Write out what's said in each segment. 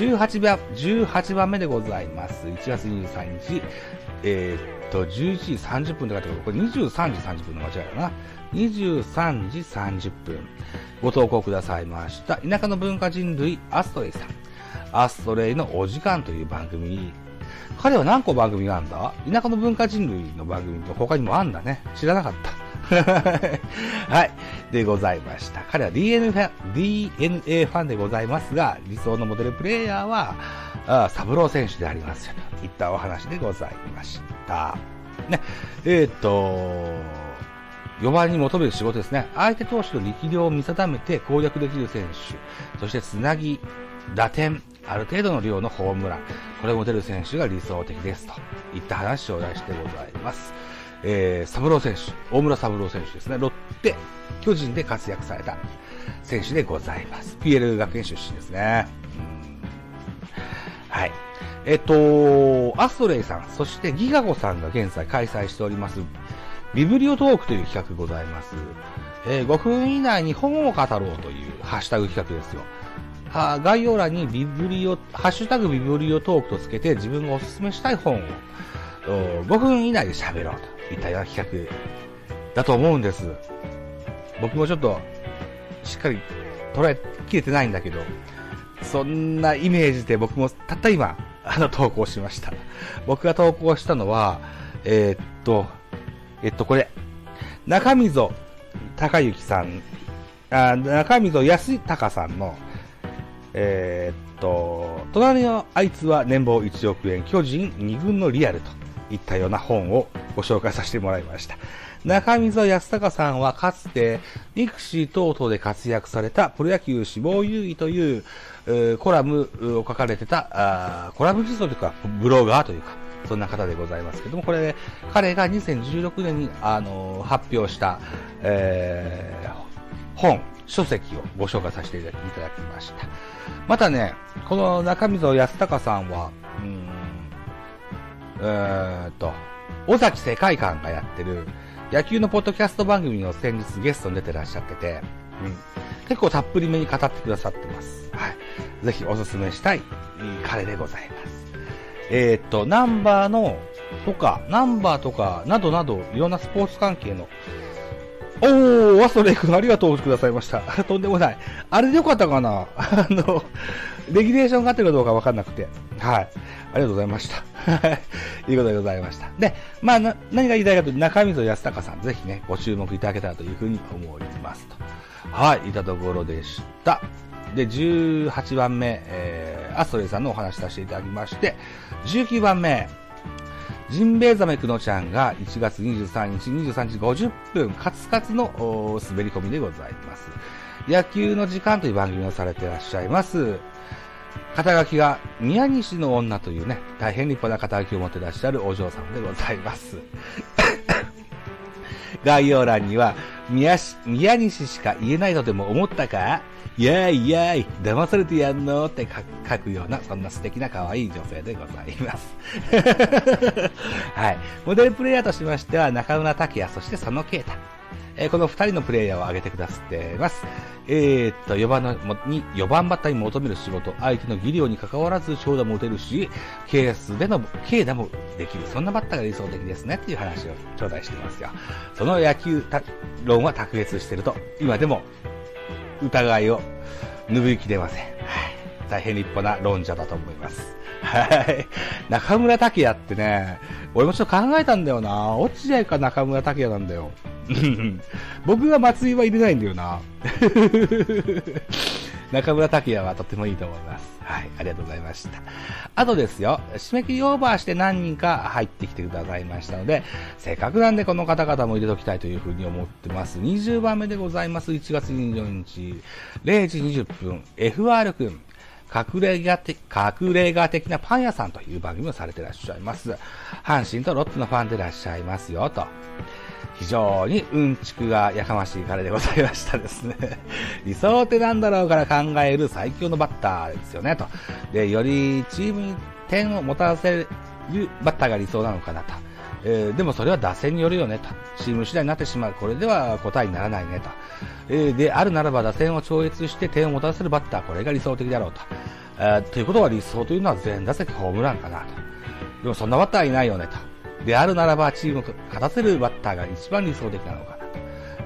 18番、18番目でございます。1月23日、えーっと、11時30分って書いてあるこれ23時30分の間違いだな。23時30分。ご投稿くださいました。田舎の文化人類、アストレイさん。アストレイのお時間という番組。彼は何個番組があるんだ？田舎の文化人類の番組と他にもあんだね。知らなかった。はい。でございました。彼は DNA ファン、DNA ファンでございますが、理想のモデルプレイヤーは、あサブロー選手でありますよ。といったお話でございました。ね。えっ、と、4番に求める仕事ですね。相手投手の力量を見定めて攻略できる選手。そしてつなぎ、打点、ある程度の量のホームラン。これを持てる選手が理想的です。といった話を出してございます。えー、サブロー選手、大村サブロー選手ですね。ロッテ、巨人で活躍された選手でございます。PL 学園出身ですね。はい。えっと、アストレイさん、そしてギガゴさんが現在開催しております、ビブリオトークという企画ございます。えー5分以内に本を語ろうというハッシュタグ企画ですよ。は概要欄にビブリオ、ハッシュタグビブリオトークとつけて自分がおすすめしたい本を5分以内で喋ろうといたような企画だと思うんです。僕もちょっとしっかり捉えきれてないんだけど、そんなイメージで僕もたった今、あの投稿しました。僕が投稿したのは、えーっと、えっとこれ、中溝隆之さん、あ中溝康隆さんの、えーっと、隣のあいつは年俸1億円、巨人2軍のリアルといったような本をご紹介させてもらいました。中溝康隆さんはかつて、育士等々で活躍されたプロ野球志望優位という、えーコラムを書かれてた、あコラム実装というか、ブロガーというか、そんな方でございますけども、これ、彼が2016年に、あのー発表した、えー本、書籍をご紹介させていただきました。またね、この中溝康隆さんは、うん、ーっと、尾崎世界観がやってる野球のポッドキャスト番組の先日ゲストに出てらっしゃってて、うん、結構たっぷりめに語ってくださってます。はい。ぜひおすすめしたい彼でございます。えーっと、ナンバーの、とか、ナンバーとか、などなど、いろんなスポーツ関係の、おー、ワストレイ君ありがとうくださいました。とんでもない。あれでよかったかな？あの、レギュレーションがあってるかどうかわかんなくて。はい。ありがとうございました。は い。いうことでございました。で、まあ、な何が言いたいかというと、中溝康隆さん、ぜひね、ご注目いただけたらというふうに思いますと。はい、いたところでした。で、18番目、えー、アストレイさんのお話しさせていただきまして、19番目、ジンベエザメクノちゃんが1月23日23時50分、カツカツの滑り込みでございます。野球の時間という番組をされていらっしゃいます。肩書きが宮西の女というね、大変立派な肩書きを持ってらっしゃるお嬢さんでございます。概要欄には、宮し宮西しか言えないとでも思ったか？やーいやーい、騙されてやんの？って書く書くような、そんな素敵な可愛い女性でございます。はい。モデルプレイヤーとしましては、中村拓也、そして佐野啓太。えーこの二人のプレイヤーを挙げてくださっています。えーっと、4番のに、4番バッターに求める仕事、相手の技量に関わらず長打も打てるし、ケースでの、軽打もできる。そんなバッターが理想的ですね。っていう話を頂戴していますよ。その野球論は卓越していると、今でも疑いを拭いきれません。はい。大変立派な論者だと思います。はい。中村拓也ってね、俺もちょっと考えたんだよな。落合か中村拓也なんだよ。僕は松井は入れないんだよな。中村拓也はとてもいいと思います。はい、ありがとうございました。あとですよ、締め切りオーバーして何人か入ってきてくださいましたので、せっかくなんでこの方々も入れときたいというふうに思ってます。20番目でございます。1月24日、0時20分、FR 君。隠れ家的、隠れ家的なパン屋さんという番組をされていらっしゃいます。阪神とロッテのファンでいらっしゃいますよ、と。非常にうんちくがやかましい彼でございましたですね。理想ってなんだろうから考える最強のバッターですよね、と。で、よりチームに点を持たせるバッターが理想なのかなと。えーでもそれは打線によるよねと。チーム次第になってしまう。これでは答えにならないねと。えーで、あるならば打線を超越して点を持たせるバッター、これが理想的だろうと。えー、ということは理想というのは全打席ホームランかなと。でもそんなバッターいないよねと。であるならばチームを勝たせるバッターが一番理想的なのかな。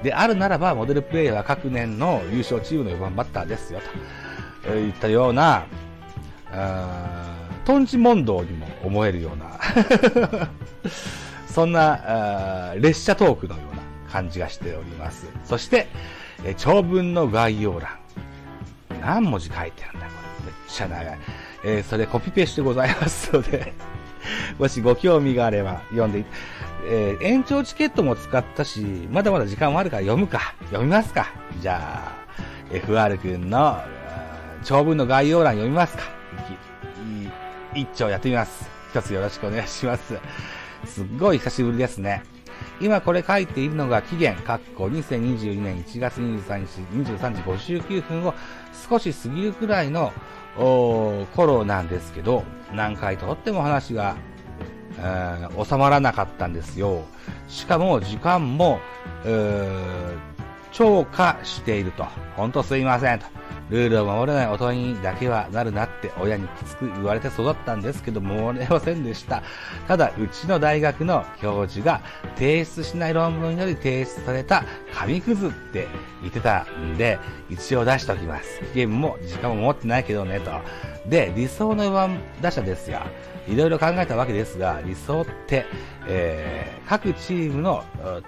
であるならばモデルプレイヤーは各年の優勝チームの4番バッターですよと。えー、いったような、トンチ問答にも思えるような そんな列車トークのような感じがしております。そして、え長文の概要欄。何文字書いてあるんだ、これ。めっちゃ長い。えー、それコピペしてございますので もしご興味があれば読んで、えー、延長チケットも使ったし、まだまだ時間もあるから読むか。読みますか。じゃあ、FR 君の長文の概要欄読みますか。一丁やってみます。一つよろしくお願いします。すっごい久しぶりですね。今これ書いているのが期限、括弧2022年1月23日23時59分を少し過ぎるくらいの頃なんですけど、何回とっても話が、えー、収まらなかったんですよ。しかも時間も、えー、超過していると。ほんとすいませんと。ルールを守れない大人にだけはなるなって親にきつく言われて育ったんですけど、守れませんでした。ただ、うちの大学の教授が提出しない論文より提出された紙くずって言ってたんで、一応出しておきます。ゲームも時間も持ってないけどね、と。で、理想の4番打者ですよ。いろいろ考えたわけですが、理想って、えー、各チームの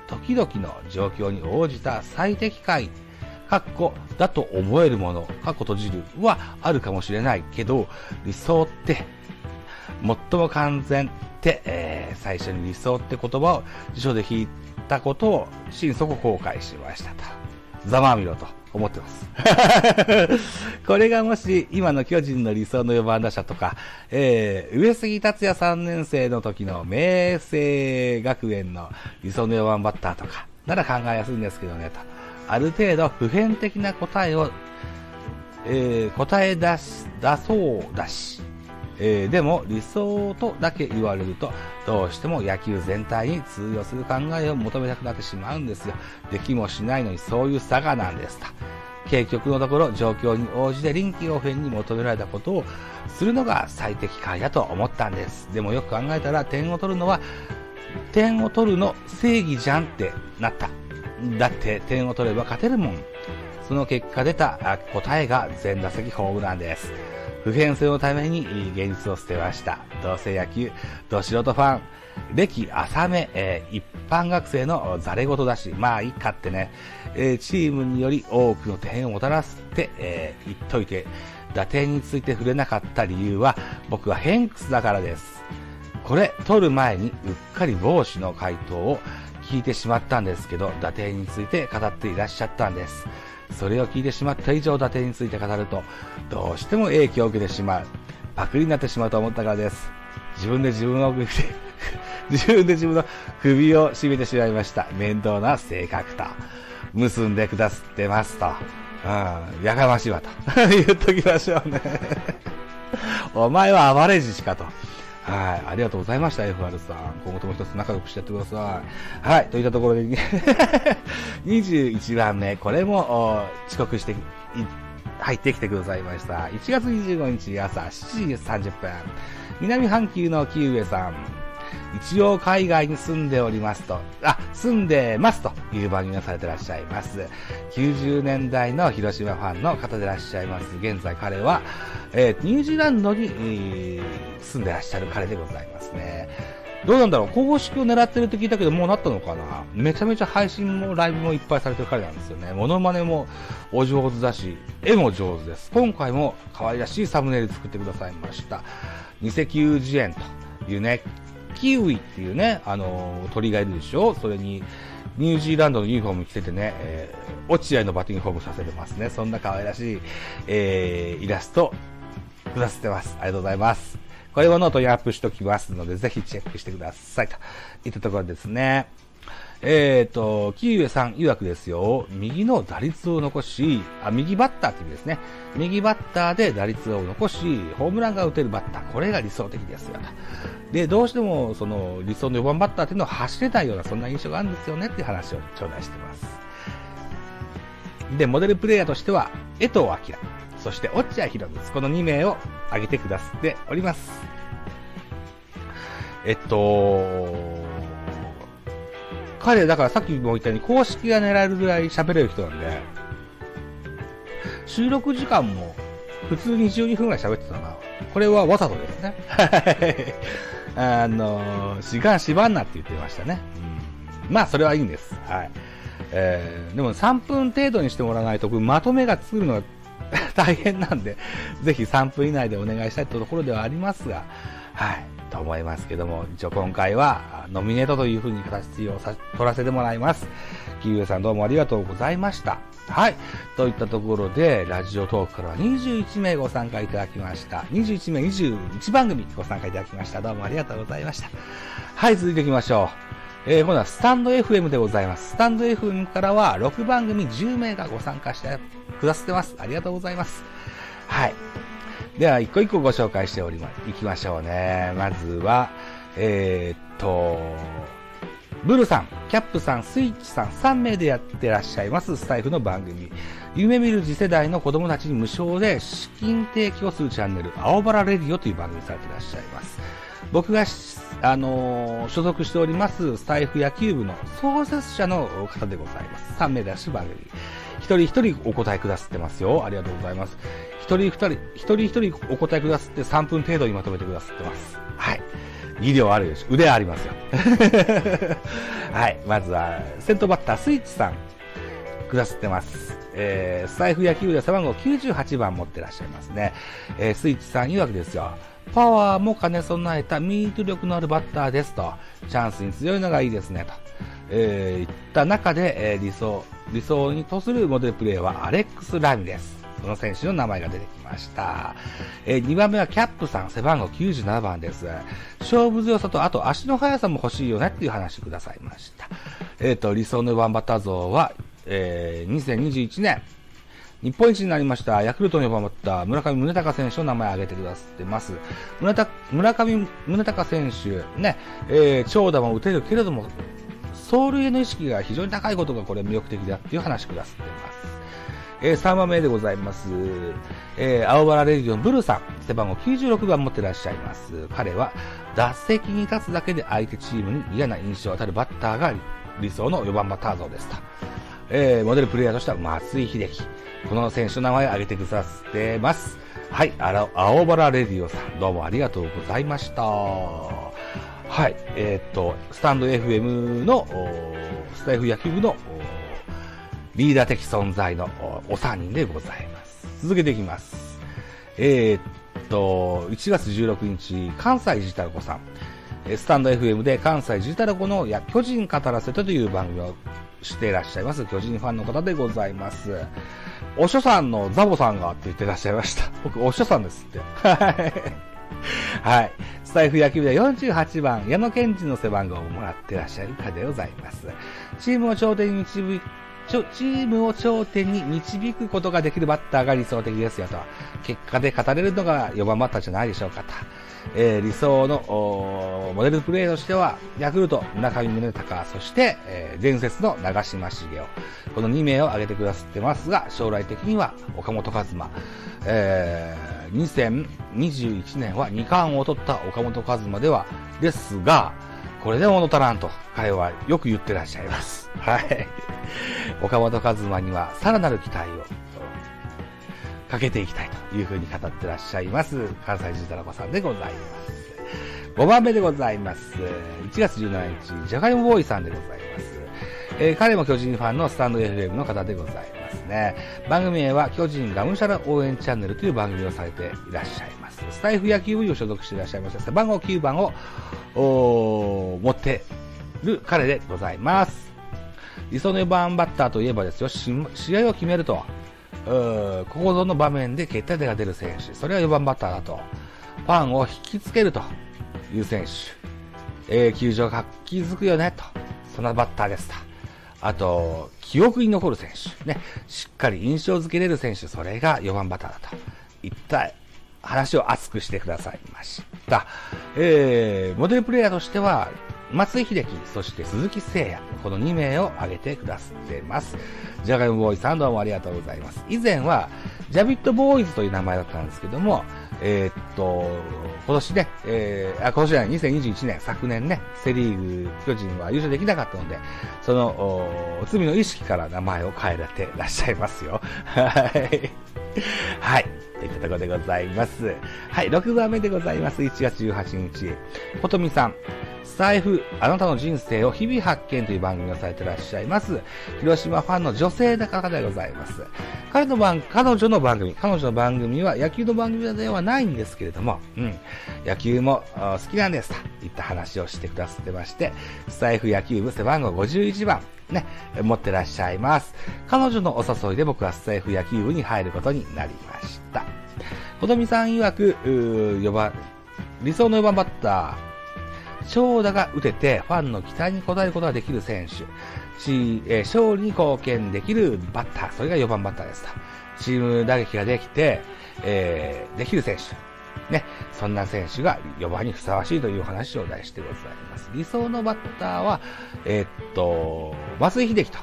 時々の状況に応じた最適解かっこだと思えるもの、かっこ閉じるはあるかもしれないけど、理想って、最も完全って、えー、最初に理想って言葉を辞書で引いたことを心底後悔しましたと。ざまあみろと思ってます。これがもし今の巨人の理想の4番打者とか、えー、上杉達也3年生の時の明星学園の理想の4番バッターとか、なら考えやすいんですけどね、と。ある程度普遍的な答えを、えー、答え出し、出そうだし、えー、でも理想とだけ言われると、どうしても野球全体に通用する考えを求めたくなってしまうんですよ。できもしないのにそういう差がなんですと。結局のところ状況に応じて臨機応変に求められたことをするのが最適解だと思ったんです。でもよく考えたら点を取るのは、点を取るの正義じゃんってなった。だって点を取れば勝てるもん。その結果出た答えが全打席ホームランです。普遍性のために現実を捨てました。どうせ野球、ど素人ファン、歴浅め、えー、一般学生のザレ事だし、まあいいかってね、えー、チームにより多くの点をもたらすって、えー、言っといて、打点について触れなかった理由は、僕はヘンクスだからです。これ、取る前にうっかり帽子の回答を聞いてしまったんですけど、打点について語っていらっしゃったんです。それを聞いてしまった以上、打点について語ると、どうしても影響を受けてしまう。パクリになってしまうと思ったからです。自分で自分を 自分で自分の首を絞めてしまいました。面倒な性格と。結んでくださってますと。うん、やかましいわと。言っときましょうね。お前は暴れじしかと。はい。ありがとうございました、FR さん。今後とも一つ仲良くしてやってください。はい。といったところで、21番目。これも、遅刻して、入ってきてくださいました。1月25日朝7時30分。南半球の木上さん。一応海外に住んでおりますと、あ、住んでますという番組をされてらっしゃいます。90年代の広島ファンの方でいらっしゃいます。現在彼は、えー、ニュージーランドに、えー、住んでらっしゃる彼でございますね。どうなんだろう公式を狙ってるって聞いたけど、もうなったのかなめちゃめちゃ配信もライブもいっぱいされてる彼なんですよね。モノマネもお上手だし、絵も上手です。今回も可愛らしいサムネイル作ってくださいました。ニセキュウジエンというね、キウイっていうね、あの鳥がいるでしょ？それに、ニュージーランドのユニフォーム着ててね、えー、落合のバッティングフォームさせてますね。そんな可愛らしい、えー、イラスト、くださってます。ありがとうございます。これもノートにアップしときますので、ぜひチェックしてください。といったところですね。えっ、ー、と、キーウェさん曰くですよ、右の打率を残し、あ、右バッターって意味ですね。右バッターで打率を残し、ホームランが打てるバッター、これが理想的ですよ。で、どうしても、その、理想の4番バッターっていうのは走れないような、そんな印象があるんですよねっていう話を頂戴してます。で、モデルプレイヤーとしては、江藤明、そして落合博光、この2名を挙げてくださっております。えっと、彼、だからさっきも言ったように公式が狙えるぐらい喋れる人なんで、収録時間も普通に12分ぐらい喋ってたな。これはわざとですね。あの、時間縛んなって言ってましたね。うん、まあ、それはいいんです。はい。えー、でも3分程度にしてもらわないと、まとめが作るのが 大変なんで、ぜひ3分以内でお願いしたいところではありますが、はい、と思いますけども、一応今回はノミネートというふうに形をさ取らせてもらいます。キウエさんどうもありがとうございました。はい。といったところで、ラジオトークからは21名ご参加いただきました。21名21番組ご参加いただきました。どうもありがとうございました。はい、続いていきましょう。えー、今度はスタンド FM でございます。スタンド FM からは6番組10名がご参加してくださってます。ありがとうございます。はい。では、一個一個ご紹介しておりま、いきましょうね。まずは、えー、っと、ブルさん、キャップさん、スイッチさん、3名でやってらっしゃいますスタイフの番組。夢見る次世代の子供たちに無償で資金提供するチャンネル、青バラレディオという番組されてらっしゃいます。僕が、あのー、所属しておりますスタイフ野球部の創設者の方でございます。3名でらっしゃる番組。人一人お答えくださってますよ。ありがとうございます。一人二人、一人一人お答えくださって3分程度にまとめてくださってます。はい。技量あるでしょ。腕ありますよ。はい。まずは、先頭バッター、スイッチさん、くださってます。えー、財布野球で背番号98番持ってらっしゃいますね。えー、スイッチさん曰くですよ。パワーも兼ね備えたミート力のあるバッターですと。チャンスに強いのがいいですねと。えー、言った中で、えー、理想、理想にとするモデルプレーはアレックス・ラミです。この選手の名前が出てきました。えー、2番目はキャップさん、背番号97番です。勝負強さと、あと足の速さも欲しいよねっていう話くださいました。えっ、ー、と、理想の4番バッター像は、えー、2021年、日本一になりました、ヤクルトに4番バッター、村上宗隆選手の名前を挙げてくださってます。村田村上宗隆選手、ね、えー、長打も打てるけれども、走塁への意識が非常に高いことがこれ魅力的だっていう話くださっています。えー、3番目でございます。えー、青原レディオンブルーさん、背番号96番持ってらっしゃいます。彼は、打席に立つだけで相手チームに嫌な印象を与えるバッターが理想の4番バッター像ですと。えー、モデルプレイヤーとしては松井秀喜。この選手の名前を挙げてくださってます。はい、あら、青原レディオさん、どうもありがとうございました。はい、えー、っと、スタンド FM の、スタイフ野球部のリーダー的存在のお3人でございます。続けていきます。えー、っと、1月16日、関西ジタラコさん。スタンド FM で関西ジタラコのや巨人語らせてという番組をしていらっしゃいます。巨人ファンの方でございます。お書さんのザボさんがって言ってらっしゃいました。僕、お書さんですって。はい。スタイフ野球部で48番、矢野健二の背番号をもらってらっしゃる方でございます。チームを頂点に導チームを頂点に導くことができるバッターが理想的ですよと。結果で語れるのが4番バッターじゃないでしょうかと。えー、理想のモデルプレーとしては、ヤクルト、村上宗隆、そして、えー、伝説の長嶋茂雄。この2名を挙げてくださってますが、将来的には岡本和真。えー、2021年は2冠を取った岡本和真では、ですが、これで物足らんと、彼はよく言ってらっしゃいます。はい。岡本和真にはさらなる期待をかけていきたいというふうに語ってらっしゃいます、関西ジタラコさんでございます。5番目でございます。1月17日、ジャガイモボーイさんでございます。えー、彼も巨人ファンのスタンド FM の方でございますね。番組名は巨人がむしゃら応援チャンネルという番組をされていらっしゃいます。スタイフ野球部に所属していらっしゃいました背。番号9番を持ってる彼でございます。理想の4番バッターといえばですよ、試合を決めると、ここぞの場面で決定打が出る選手、それは4番バッターだと、ファンを引きつけるという選手、えー、球場が活気づくよねと、そんなバッターですと。あと、記憶に残る選手、ね、しっかり印象づけれる選手、それが4番バッターだと。いった話を熱くしてくださいました。えー、モデルプレイヤーとしては、松井秀喜、そして鈴木誠也、この2名を挙げてくださっています。ジャガイモボーイさんどうもありがとうございます。以前は、ジャビットボーイズという名前だったんですけども、えー、っと、今年ね、えー、あ、今年じゃない、2021年、昨年ね、セリーグ、巨人は優勝できなかったので、その、罪の意識から名前を変えられてらっしゃいますよ。はい。はい。といったところでございます。はい、6番目でございます。1月18日。ことみさん。財布、あなたの人生を日々発見という番組をされてらっしゃいます。広島ファンの女性の方でございます。彼の番、彼女の番組、彼女の番組は野球の番組ではないんですけれども、うん、野球も好きなんですといった話をしてくださってまして、財布野球部背番号51番、ね、持ってらっしゃいます。彼女のお誘いで僕は財布野球部に入ることになりました。子供さん曰く、4番、理想の4番バッター、長打が打てて、ファンの期待に応えることができる選手。し、えー、勝利に貢献できるバッター。それが4番バッターですと。チーム打撃ができて、えー、できる選手。ね。そんな選手が4番にふさわしいという話を題してございます。理想のバッターは、えー、っと、松井秀喜と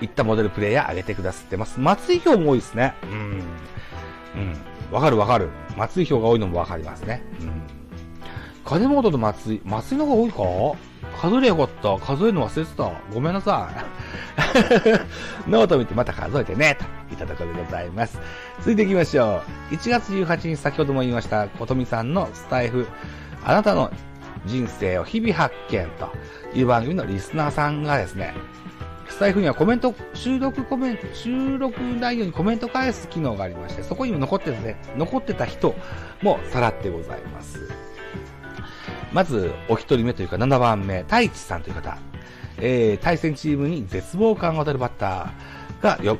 いったモデルプレイヤー挙げてくださってます。松井票も多いですね。うん。うん。わかるわかる。松井票が多いのもわかりますね。うん。金本と松井、松井の方が多いか？数えりゃよかった。数えるの忘れてた。ごめんなさい。ノート見てまた数えてね、といったところでございます。続いていきましょう。1月18日、先ほども言いました、ことみさんのスタイフ、あなたの人生を日々発見という番組のリスナーさんがですね、スタイフにはコメント、収録コメント、収録内容にコメント返す機能がありまして、そこにも残ってたね、残ってた人もさらってございます。まず、お一人目というか7番目、太一さんという方。えー、対戦チームに絶望感を与えるバッターがよ、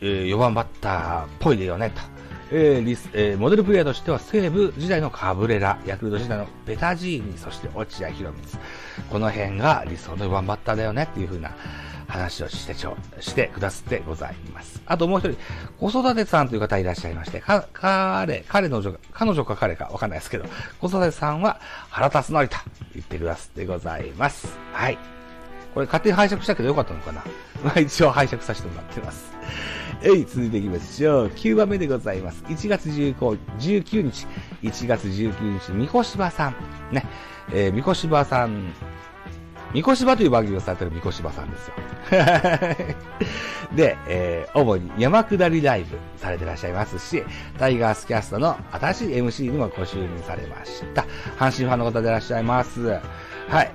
えー、4番バッターっぽいでよね、と。えーリスえー、モデルプレイヤーとしては西武時代のカブレラ、ヤクルト時代のベタジーニ、そして落合博満。この辺が理想の4番バッターだよねっていう風な話をしてちょ、してくださってございます。あともう一人、子育てさんという方いらっしゃいまして、か、彼、彼の女、彼女か彼かわかんないですけど、子育てさんは腹立つのりと言ってくださってございます。はい。これ勝手に拝借したけどよかったのかな まあ一応拝借させてもらってます。えい、続いていきましょう。9番目でございます。1月19 19日、1月19日、三越場さん。ね。えー、三越場さんみこしばという番組をされてるみこしばさんですよ。で、えー、主に山下りライブされてらっしゃいますし、タイガースキャストの新しい MC にもご就任されました。阪神ファンの方でいらっしゃいます。はい。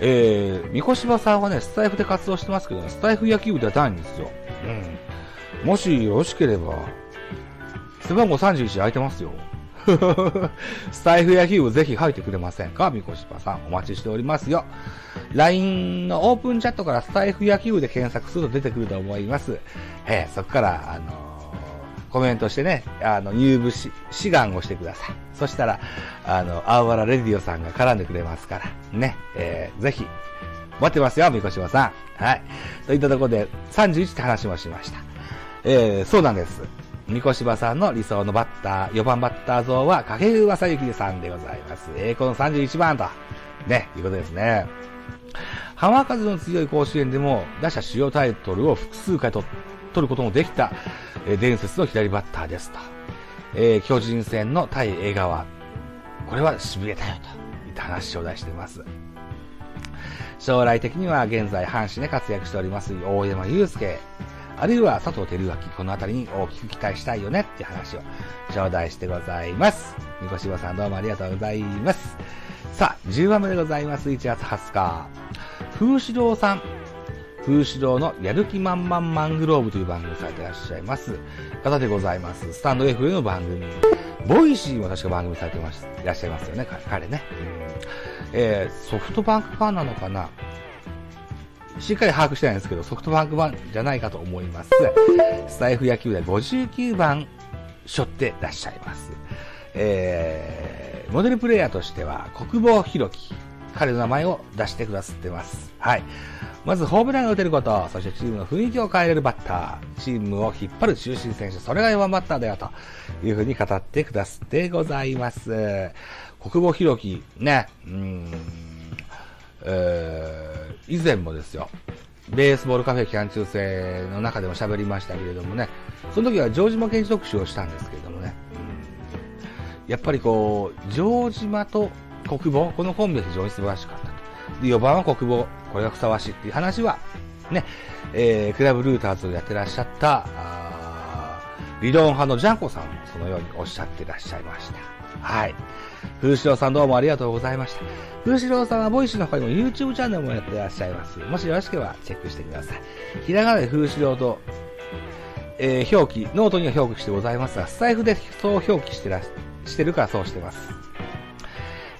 えー、みこしばさんはね、スタイフで活動してますけど、ね、スタイフ野球部ではないんですよ。うん。もしよろしければ、背番号31空いてますよ。スタイフ野球部ぜひ入ってくれませんか？みこしばさん、お待ちしておりますよ。LINE のオープンチャットからスタイフ野球部で検索すると出てくると思います。えー、そこから、あのー、コメントしてね、あの、入部し、志願をしてください。そしたら、あの、青原レディオさんが絡んでくれますから、ね、えー、ぜひ、待ってますよ、みこしばさん。はい。といったところで、31って話もしました。えー、そうなんです。三越場さんの理想のバッター、4番バッター像は、掛布正幸さんでございます。栄光の31番と、ね、いうことですね。浜風の強い甲子園でも、打者主要タイトルを複数回と取ることもできた、えー、伝説の左バッターですと。えー、巨人戦の対江川。これは痺れたよと、いった話を題しています。将来的には現在阪神で活躍しております大山祐介あるいは佐藤輝明、このあたりに大きく期待したいよねっていう話を頂戴してございます。みこしばさんどうもありがとうございます。さあ、10番目でございます。1月20日。風志郎さん。風志郎のやる気満々マングローブという番組をされていらっしゃいます。方でございます。スタンド FM の番組。ボイシーも確か番組されてますいらっしゃいますよね、彼ね。うんえー、ソフトバンクファンなのかな？しっかり把握してないんですけど、ソフトバンクファンじゃないかと思います。スタイフ野球で59番背負ってらっしゃいます。えー、モデルプレイヤーとしては、小久保裕紀。彼の名前を出してくださってます。はい。まず、ホームランが打てること、そしてチームの雰囲気を変えれるバッター、チームを引っ張る中心選手、それが4番バッターだよ、というふうに語ってくださってございます。国防弘樹、ね、うん、えー、以前もですよ、ベースボールカフェ期間中制の中でも喋りましたけれどもね、その時はジョージ・マケンジ特集をしたんですけれどもね、やっぱりこう、城島と小久保、このコンビは非常に素晴らしかったと。で、4番は小久保、これがふさわしいっていう話は、ね、えー、クラブルーターズをやってらっしゃった、あ理論派のジャンコさんもそのようにおっしゃってらっしゃいました。はい。風志郎さんどうもありがとうございました。風志郎さんはボイシーの他にも YouTube チャンネルもやってらっしゃいます。もしよろしければチェックしてください。ひらがなで風志郎と、えー、表記、ノートには表記してございますが、スタイフでそう表記してら、してるからそうしてます。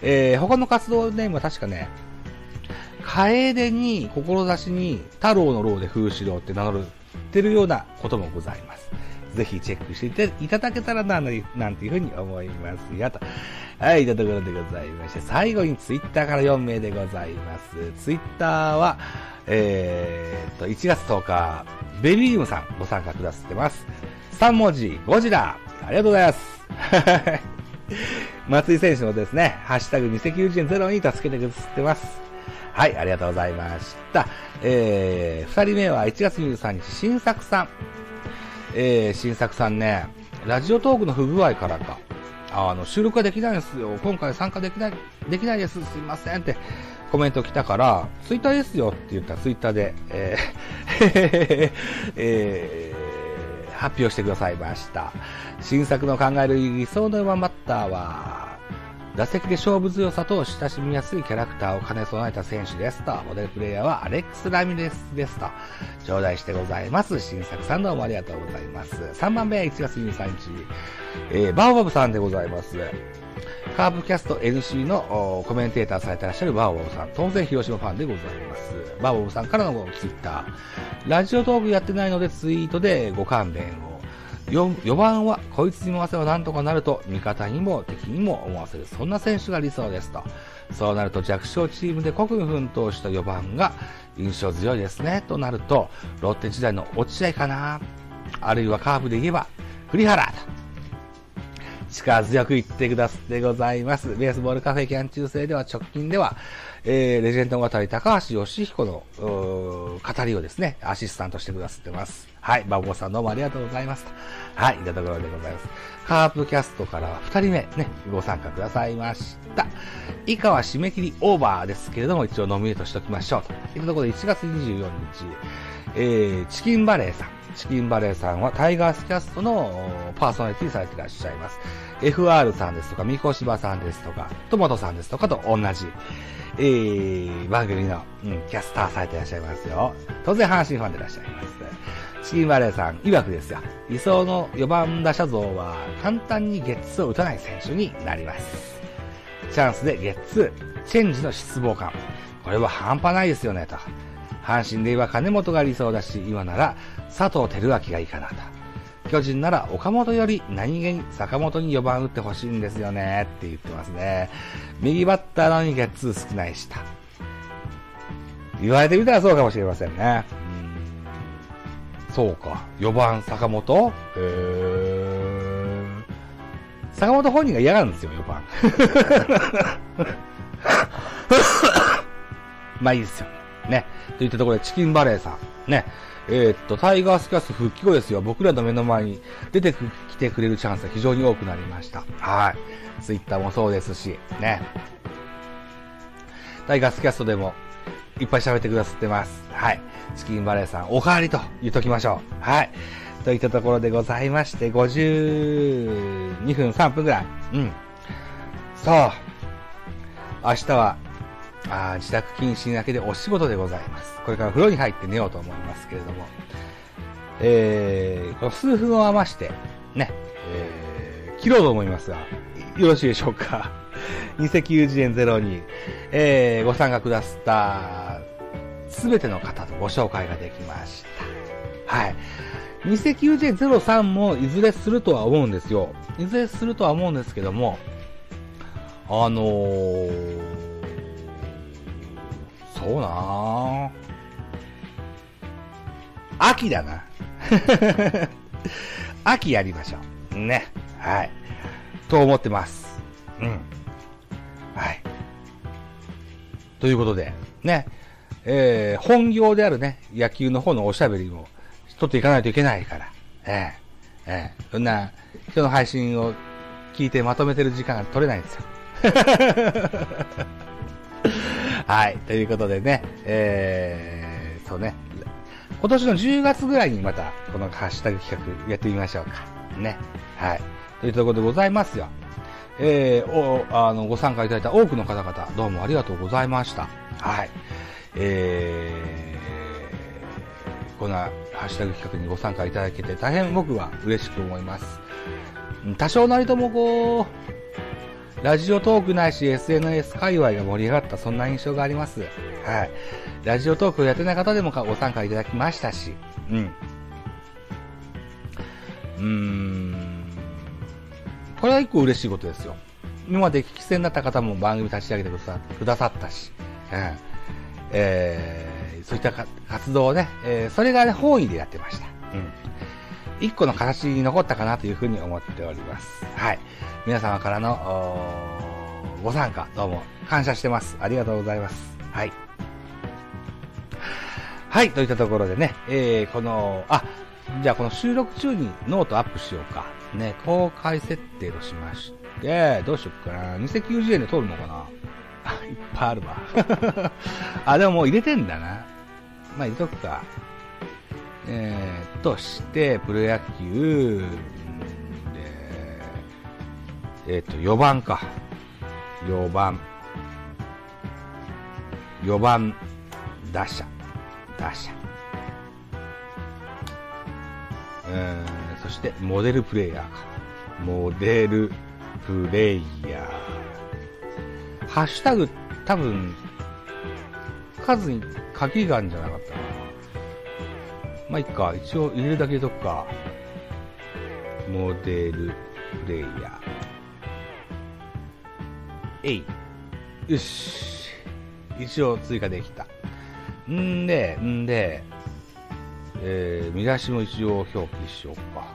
えー、他の活動ネームは確かね、楓に、志に、太郎の郎で楓志郎って名乗るってるようなこともございます。ぜひチェックしていただけたらな、なんていうふうに思いますよ、と。はい、というところでございまして、最後にツイッターから4名でございます。ツイッターは、えー、っと、1月10日、ベビームさんご参加くださってます。3文字、ゴジラ。ありがとうございます。松井選手のですね、ハッシュタグ2090に助けてくださってます。はい、ありがとうございました。えー、二人目は1月23日、新作さん。えー、新作さんね、ラジオトークの不具合からか、あの、収録ができないんですよ。今回参加できない、できないです。すいませんってコメント来たから、ツイッターですよって言ったらツイッターで、えー えー、発表してくださいました。新作の考える理想の4番バッターは、打席で勝負強さと親しみやすいキャラクターを兼ね備えた選手ですと、モデルプレイヤーはアレックス・ラミレスですと、頂戴してございます。新作さんどうもありがとうございます。3番目1月23日、えー、バオバブさんでございます。カープキャスト NC のコメンテーターされてらっしゃるバオバブさん、当然広島ファンでございます。バオバブさんからのツイッター、ラジオトークやってないのでツイートでご関連を 4, 番は、こいつに回せばなんとかなると、味方にも敵にも思わせる、そんな選手が理想ですと。そうなると弱小チームで国務奮闘した4番が印象強いですね。となると、ロッテ時代の落合かな。あるいはカーブで言えば、栗原と。力強く言ってくださってございます。ベースボールカフェキャン中世では直近では、えー、レジェンド語り高橋義彦の、語りをですね、アシスタントしてくださってます。はい、バボさんどうもありがとうございます。はい、いたところでございます。カープキャストからは2人目ね、ご参加くださいました。以下は締め切りオーバーですけれども、一応ノミネートしておきましょう。というところで1月24日、えー、チキンバレーさん。チキンバレーさんはタイガースキャストのパーソナリティされていらっしゃいます。FR さんですとか、ミコシバさんですとか、トマトさんですとかと同じ、えー、番組の、うん、キャスターされていらっしゃいますよ。当然阪神ファンでいらっしゃいます。チキンバレさん、曰くですよ。理想の4番打者像は、簡単にゲッツを打たない選手になります。チャンスでゲッツ、チェンジの失望感。これは半端ないですよね、と。阪神で言えば金本が理想だし、今なら佐藤輝明がいいかなと。巨人なら岡本より何気に坂本に4番打ってほしいんですよねって言ってますね。右バッターなのにゲッツー少ないした。言われてみたらそうかもしれませんね。うんそうか。4番坂本？へー。坂本本人が嫌がるんですよ、4番。まあいいですよ。ね。といったところでチキンバレーさん。ね。えー、っと、タイガースキャスト復帰後ですよ。僕らの目の前に出てきてくれるチャンスが非常に多くなりました。はい。ツイッターもそうですし、ね。タイガースキャストでもいっぱい喋ってくださってます。はい。チキンバレーさん、おかわりと言っときましょう。はい。といったところでございまして、52分3分ぐらい。うん。そう。明日はあ自宅謹慎明けでお仕事でございます。これから風呂に入って寝ようと思いますけれども、えー、この数分を余して、ね、えー、切ろうと思いますが、よろしいでしょうか。二石油円ゼロに、えー、ご参加くださったすべての方とご紹介ができました。はい。二石油円ゼロ3もいずれするとは思うんですよ。いずれするとは思うんですけども、あのー、そうな秋だな。秋やりましょう。ね。はい。と思ってます。うん。ということで、ね。えー、本業であるね、野球の方のおしゃべりも取っていかないといけないから。ええええそんな人の配信を聞いてまとめてる時間が取れないんですよ。はい。ということでね、えー、そうね。今年の10月ぐらいにまた、このハッシュタグ企画やってみましょうか。ね。はい。というところでございますよ。えー、お、あの、ご参加いただいた多くの方々、どうもありがとうございました。はい。えー、こんなハッシュタグ企画にご参加いただけて大変僕は嬉しく思います。多少なりともこう、ラジオトークないし SNS 界隈が盛り上がったそんな印象があります。はい。ラジオトークをやってない方でもご参加いただきましたし、うん。うーん。これは一個嬉しいことですよ。今まで聞き戦だった方も番組立ち上げてくださったし、うん。えー、そういった活動をね、えー、それが、ね、本意でやってました。うん。一個の形に残ったかなというふうに思っております。はい。皆様からの、ご参加、どうも感謝してます。ありがとうございます。はい。はい、といったところでね、えー、この、あ、じゃあこの収録中にノートアップしようか。ね、公開設定としまして、どうしよっかな。2090円で通るのかな、いっぱいあるわ。あ、でももう入れてんだな。まあ入れとくか。えー、として、プロ野球、で、えっ、と、4番か。4番。4番、打者。打者。うん、そして、モデルプレイヤーか。モデルプレイヤー。ハッシュタグ、多分、数に鍵があるんじゃなかったかな。まあ、いっか。一応入れるだけ入れとか。モデルプレイヤー。えい。よし。一応追加できた。んで、んで、えー、見出しも一応表記しようか。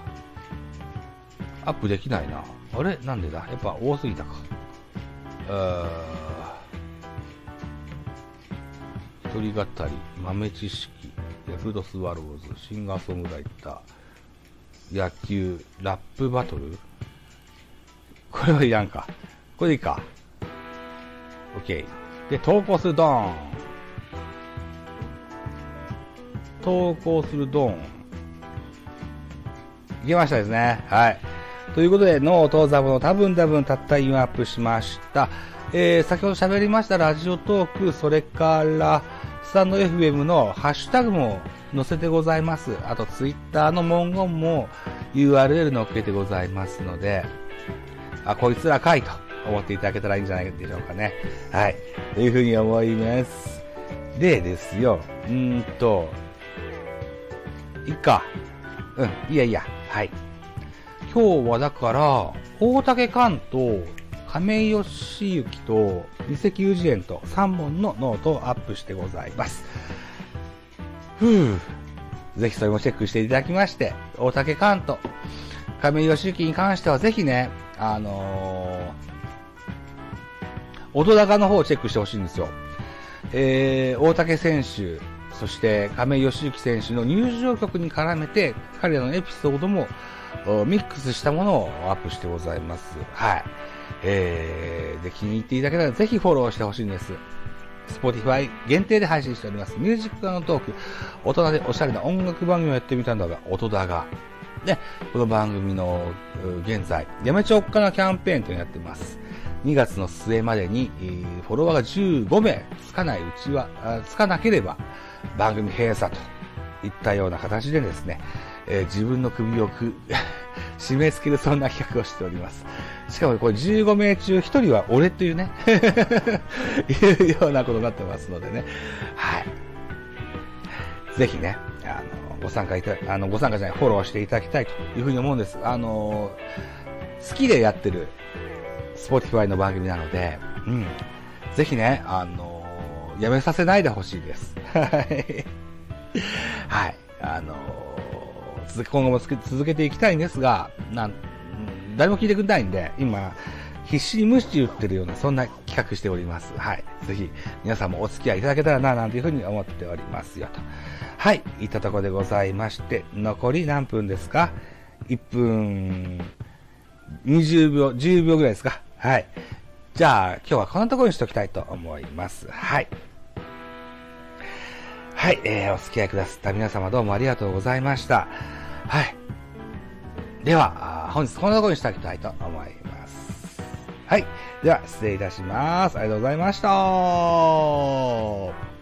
アップできないな。あれ？なんでだ？やっぱ多すぎたか。あ一人語り、豆知識、ヤクルトスワローズ、シンガーソングライター、野球、ラップバトル？これはいらんか。これでいいか。OK。で、投稿するドーン。投稿するドーン。いけましたですね。はい。ということで、ノートザブの多分多分たった今アップしました。えー、先ほど喋りましたラジオトーク、それから、スタンド FM のハッシュタグも載せてございます。あと、ツイッターの文言も URL 載っけてございますので、あ、こいつらかいと思っていただけたらいいんじゃないでしょうかね。はい。というふうに思います。でですよ、うんと、いいか。うん、いやいや、はい。今日はだから、大竹寛と亀井善行とニセキュウジエンと3本のノートをアップしてございます。ふぅ。ぜひそれもチェックしていただきまして、大竹関と亀井義行に関してはぜひね、あのー、音高の方をチェックしてほしいんですよ。えー、大竹選手、そして亀井義行選手の入場曲に絡めて、彼らのエピソードもミックスしたものをアップしてございます。はい。えー、で、気に入っていただけたらぜひフォローしてほしいんです。Spotify 限定で配信しております。ミュージックのトーク、大人でおしゃれな音楽番組をやってみたんだが、音だが。で、この番組の現在、やめちゃおっかなキャンペーンというのをやってます。2月の末までに、フォロワーが15名つかないうちは、つかなければ番組閉鎖といったような形でですね、えー、自分の首をく 締め付けるそんな企画をしております。しかもこれ15名中1人は俺というね いうようなことになってますのでね。はい。ぜひね、あの、ご参加いた、あの、ご参加じゃない、フォローしていただきたいというふうに思うんです。あの、好きでやってる、Spotify の番組なので、うん。ぜひね、あの、やめさせないでほしいです。はい。はい。あの、今後も続けていきたいんですが、なん、誰も聞いてくれないんで、今、必死に無視打ってるような、そんな企画しております。はい。ぜひ、皆さんもお付き合いいただけたらな、なんていうふうに思っておりますよ、と。はい。いったところでございまして、残り何分ですか ?1 分20秒、10秒ぐらいですか？はい。じゃあ、今日はこんなところにしておきたいと思います。はい。はい、えー、お付き合いくださった皆様どうもありがとうございました。はい。では、本日こんなところにしておきたいと思います。はい。では、失礼いたします。ありがとうございました。